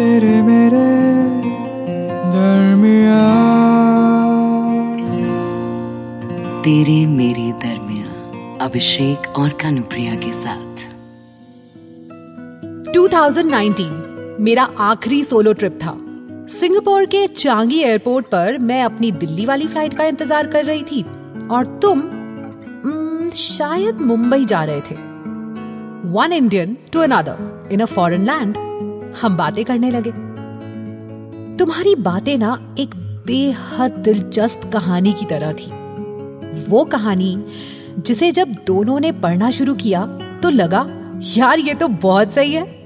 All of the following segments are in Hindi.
तेरे मेरे दरमिया तेरे मेरे दरमिया अभिषेक और कानुप्रिया के साथ। 2019 मेरा आखिरी सोलो ट्रिप था। सिंगापुर के चांगी एयरपोर्ट पर मैं अपनी दिल्ली वाली फ़्लाइट का इंतज़ार कर रही थी और तुम mm, शायद मुंबई जा रहे थे। One Indian to another in a foreign land हम बातें करने लगे। तुम्हारी बातें ना एक बेहद दिलचस्प कहानी की तरह थी। वो कहानी जिसे जब दोनों ने पढ़ना शुरू किया तो लगा, यार, ये तो बहुत सही है।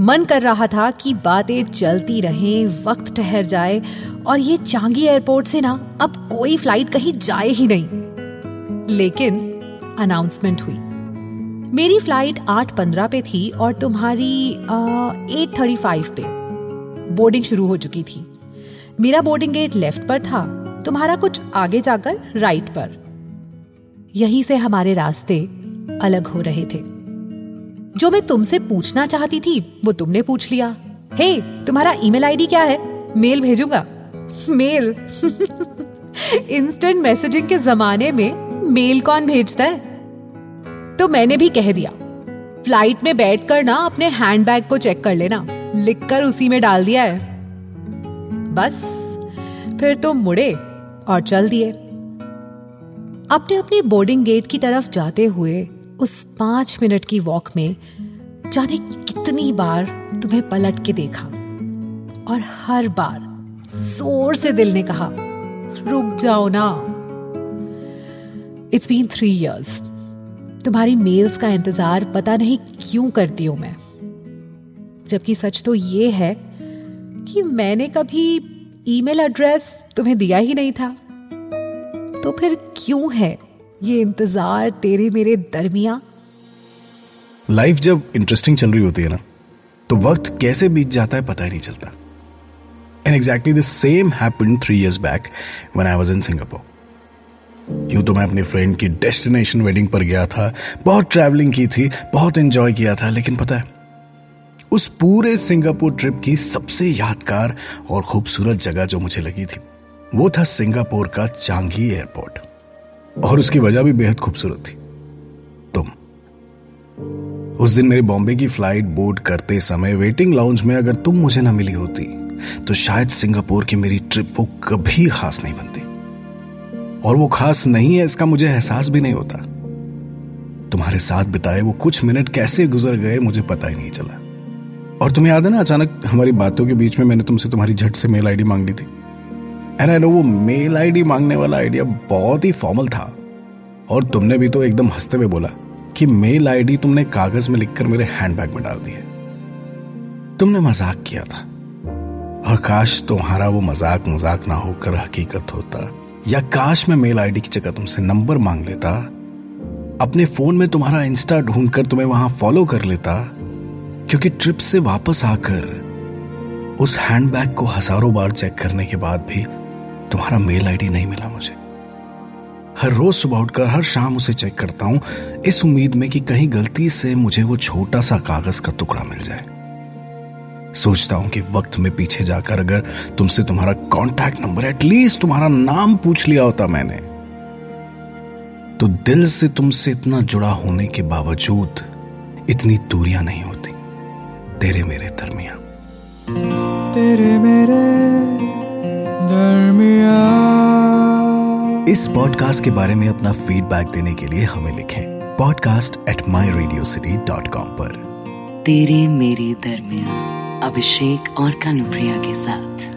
मन कर रहा था कि बातें चलती रहें, वक्त ठहर जाए, और ये चांगी एयरपोर्ट से ना, अब कोई फ़्लाइट कहीं जाए ही नहीं। लेकिन अनाउंसमेंट हुई। मेरी फ़्लाइट आठ पंद्रह पे थी और तुम्हारी एट थर्टी फाइव पे। बोर्डिंग शुरू हो चुकी थी। मेरा बोर्डिंग गेट लेफ़्ट पर था। तुम्हारा कुछ आगे जाकर राइट पर। यहीं से हमारे रास्ते अलग हो रहे थे। जो मैं तुमसे पूछना चाहती थी वो तुमने पूछ लिया। हे hey, तुम्हारा ईमेल आईडी क्या है? मेल भेजूँगा। मेल? इंस्टेंट मैसेजिंग के जमाने में मेल कौन भेजता है? तो मैंने भी कह दिया। फ़्लाइट में बैठ कर ना अपने हैंडबैग को चेक कर लेना। लिख कर उसी में डाल दिया है। बस, फिर तुम मुड़े और चल दिए। अपने अपने बोर्डिंग गेट की तरफ़ जाते हुए उस पाँच मिनट की वॉक में जाने कितनी बार तुम्हें पलट के देखा और हर बार ज़ोर से दिल ने कहा, रुक जाओ ना। इट्स बीन थ्री इयर्स तुम्हारी मेल्स का इंतज़ार पता नहीं क्यों करती हूँ मैं। जबकि सच तो ये है कि मैंने कभी ईमेल एड्रेस तुम्हें दिया ही नहीं था। तो फिर क्यों है ये इंतज़ार तेरे मेरे दरमिया? लाइफ जब इंटरेस्टिंग चल रही होती है ना तो वक्त कैसे बीत जाता है पता ही नहीं चलता। And exactly the same happened three years back when I was in Singapore यूँ तो मैं अपनी फ्रेंड की डेस्टिनेशन वेडिंग पर गया था। बहुत ट्रैवलिंग की थी, बहुत एंजॉय किया था, लेकिन पता है, उस पूरे सिंगापुर ट्रिप की सबसे यादगार और खूबसूरत जगह जो मुझे लगी थी, वो था सिंगापुर का चांगी एयरपोर्ट और उसकी वजह भी बेहद खूबसूरत थी। तुम, उस दिन मेरी बॉम्बे की फ़्लाइट बोर्ड करते समय वेटिंग लाउंज में अगर तुम मुझे ना मिली होती तो शायद सिंगापुर की मेरी ट्रिप वो कभी खास नहीं बनती। और वो खास नहीं है, इसका मुझे एहसास भी नहीं होता। तुम्हारे साथ बिताए वो कुछ मिनट कैसे गुजर गए, मुझे पता ही नहीं चला। और तुम्हें याद है ना, अचानक हमारी बातों के बीच में मैंने तुमसे तुम्हारी झट से मेल आईडी मांग ली थी। एंड आई नो वो मेल आईडी मांगने वाला आइडिया बहुत ही फॉर्मल था। और तुमने भी तो एकदम हँसते हुए बोला कि मेल आईडी तुमने कागज़ में लिखकर मेरे हैंडबैग में डाल दी है। तुमने मज़ाक किया था। और काश तुम्हारा वो मज़ाक मज़ाक ना होकर हकीकत होता। या काश मैं मेल आईडी की जगह तुमसे नंबर मांग लेता, अपने फ़ोन में तुम्हारा इंस्टा ढूंढकर तुम्हें वहाँ फॉलो कर लेता, क्योंकि ट्रिप से वापस आकर उस हैंडबैग को हज़ारों बार चेक करने के बाद भी तुम्हारा मेल आईडी नहीं मिला मुझे। हर रोज सुबह उठकर, हर शाम उसे चेक करता हूँ, इस उम्मीद में कि कहीं गलती से मुझे वो छोटा सा कागज़ का टुकड़ा मिल जाए। सोचता हूँ कि वक्त में पीछे जाकर अगर तुमसे तुम्हारा कांटेक्ट नंबर एटलीस्ट तुम्हारा नाम पूछ लिया होता मैंने तो दिल से तुमसे इतना जुड़ा होने के बावजूद इतनी दूरियाँ नहीं होती। तेरे मेरे दरमिया तेरे मेरे दरमिया इस पॉडकास्ट के बारे में अपना फीडबैक देने के लिए हमें लिखें podcast at my Radio City dot com पर। तेरे मेरे दरमिया अभिषेक और कानुप्रिया के साथ।